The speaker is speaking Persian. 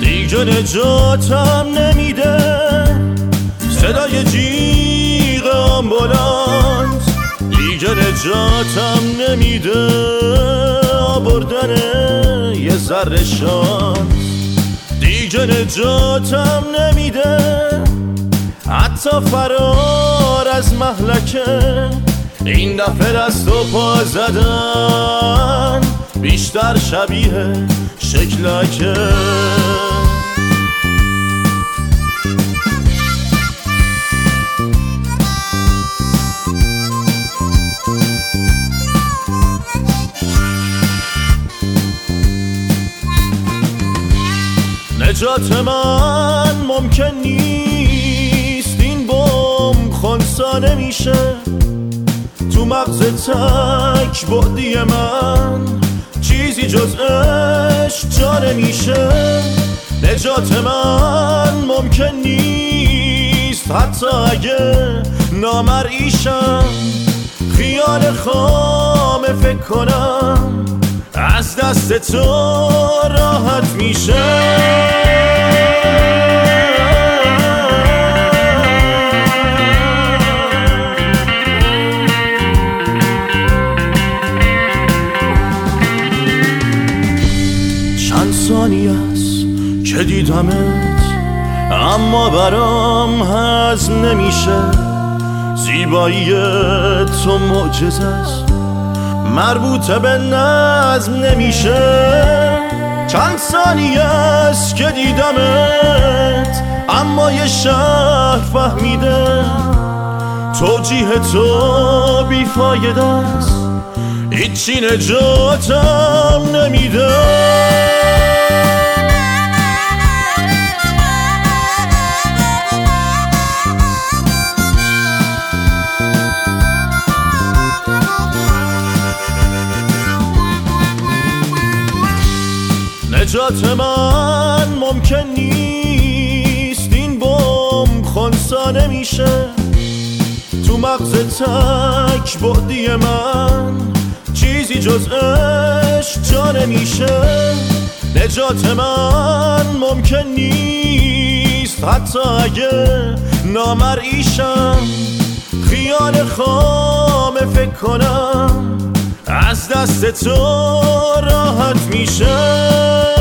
دیگه نجاتم نمیده. صدای جیغ آمبولانس. دیگه نجاتم نمیده. شانس دیگه نجاتم نمیده. حتی فرار از محلکه. این دفعه دست و پا زدن. بیشتر شبیه شکلکه. نجات من ممکن نیست. این بم خونسا نمیشه. تو مغز تک بعدی من. چیزی جز عشق جا نمیشه. نجات من ممکن نیست. حتی اگه نامرئیشم. خیال خامه فکر کنم. از دست تو راحت میشه. ثانی است که دیدمت. اما برام هضم نمیشه. زیبایی تو معجزه است. مربوط به نظم نمیشه. چند ثانی است که دیدمت. اما یه شهر فهمیده. توجیه تو بیفایده است. هیچی نجاتم نمیده. نجات من ممکن نیست این بم خونسا نمیشه. تو مغز تک بعدی من چیزی جز عشق جا نمیشه. نجات من ممکن نیست حتی اگه نامرئیشم خیال خامه فکر کنم از دست تو راحت میشه.